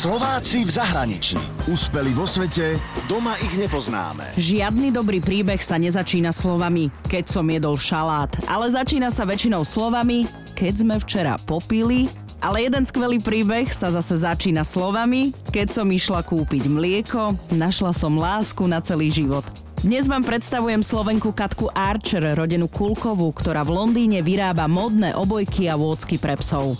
Slováci v zahraničí. Úspeli vo svete, doma ich nepoznáme. Žiadny dobrý príbeh sa nezačína slovami, keď som jedol šalát, ale začína sa väčšinou slovami, keď sme včera popili, ale jeden skvelý príbeh sa zase začína slovami, keď som išla kúpiť mlieko, našla som lásku na celý život. Dnes vám predstavujem Slovenku Katku Archer, rodenú Kulkovú, ktorá v Londýne vyrába modné obojky a vôcky pre psov.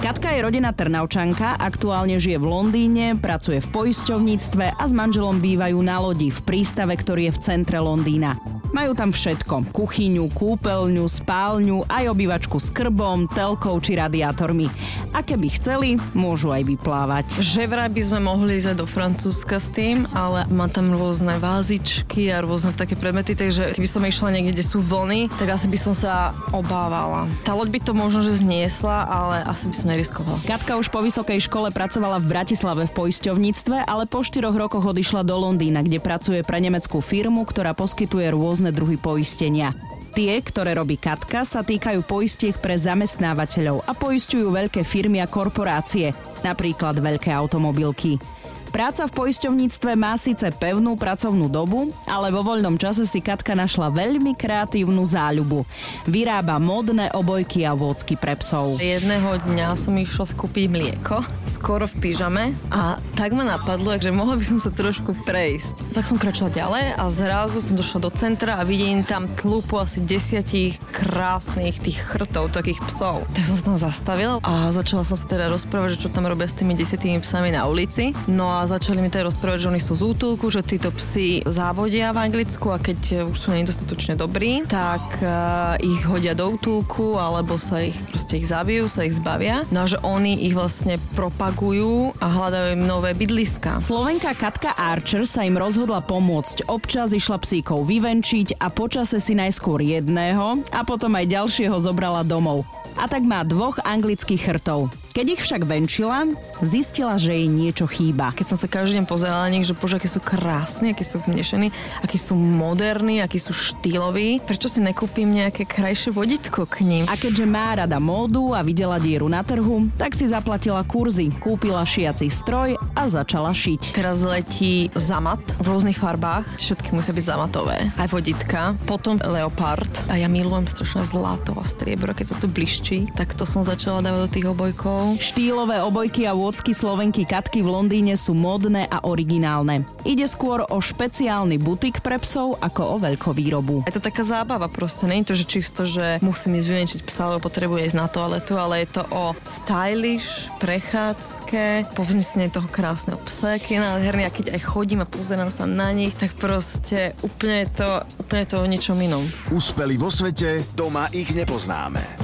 Katka je rodina Trnavčanka, aktuálne žije v Londýne, pracuje v poisťovníctve a s manželom bývajú na lodi v prístave, ktorý je v centre Londýna. Majú tam všetko. Kuchyňu, kúpeľňu, spálňu, aj obývačku s krbom, telkou či radiátormi. A keby chceli, môžu aj vyplávať. Že vraj by sme mohli ísť do Francúzska s tým, ale má tam rôzne vázičky a rôzne také predmety, takže keby som išla niekde, kde sú vlny, tak asi by som sa obávala. Tá loď by to možno, že zniesla, ale asi by som neriskovala. Katka už po vysokej škole pracovala v Bratislave v poisťovníctve, ale po štyroch rokoch odišla do Londýna, kde pracuje pre nemeckú firmu, ktorá poskytuje rôzne druhy poistenia. Tie, ktoré robí Katka, sa týkajú poistiek pre zamestnávateľov a poistujú veľké firmy a korporácie, napríklad veľké automobilky. Práca v poisťovníctve má síce pevnú pracovnú dobu, ale vo voľnom čase si Katka našla veľmi kreatívnu záľubu. Vyrába modné obojky a vôcky pre psov. Jedného dňa som išla skúpiť mlieko, skoro v pyžame a tak ma napadlo, že mohla by som sa trošku prejsť. Tak som kračala ďalej a zrazu som došla do centra a vidím tam tlupu asi desiatich krásnych tých chrtov, takých psov. Tak som sa tam zastavila a začala som sa teda rozprávať, že čo tam robia s tými desiatými psami na ulici. No a začali mi teda rozprávať, že oni sú z útulku, že títo psi závodia v Anglicku a keď už sú nedostatočne dobrí, tak uh, ich hodia do útulku alebo sa ich proste ich zabijú, sa ich zbavia. No a že oni ich vlastne propagujú a hľadajú im nové bydliska. Slovenka Katka Archer sa im rozhodla pomôcť. Občas išla psíkov vyvenčiť a počase si najskôr jedného a potom aj ďalšieho zobrala domov. A tak má dvoch anglických chrtov. Keď ich však venčila, zistila, že jej niečo chýba. Keď som sa každý deň pozerala na nich, že bože, aké sú krásni, akí sú vnešení, akí sú moderní, akí sú štýloví, prečo si nekúpim nejaké krajšie vodítko k ním? A keďže má rada módu a videla dieru na trhu, tak si zaplatila kurzy, kúpila šiaci stroj a začala šiť. Teraz letí zamat v rôznych farbách, všetky musia byť zamatové, aj vodítka, potom leopard a ja milujem strašne zlato a striebro, keď sa tu bliščí, tak to som začala dávať do tých obojkov Štýlové obojky a vôcky Slovenky Katky v Londýne sú modné a originálne. Ide skôr o špeciálny butik pre psov ako o veľkovýrobu. Je to taká zábava proste, nie je to, že čisto, že musím ísť vyvenčiť psa, lebo potrebuje ísť na toaletu, ale je to o stylish, prechádzke, povznesenie toho krásneho psa, aký je nádherný a keď aj chodím a pozerám sa na nich, tak proste úplne je to, úplne je to o ničom inom. Úspeli vo svete, doma ich nepoznáme.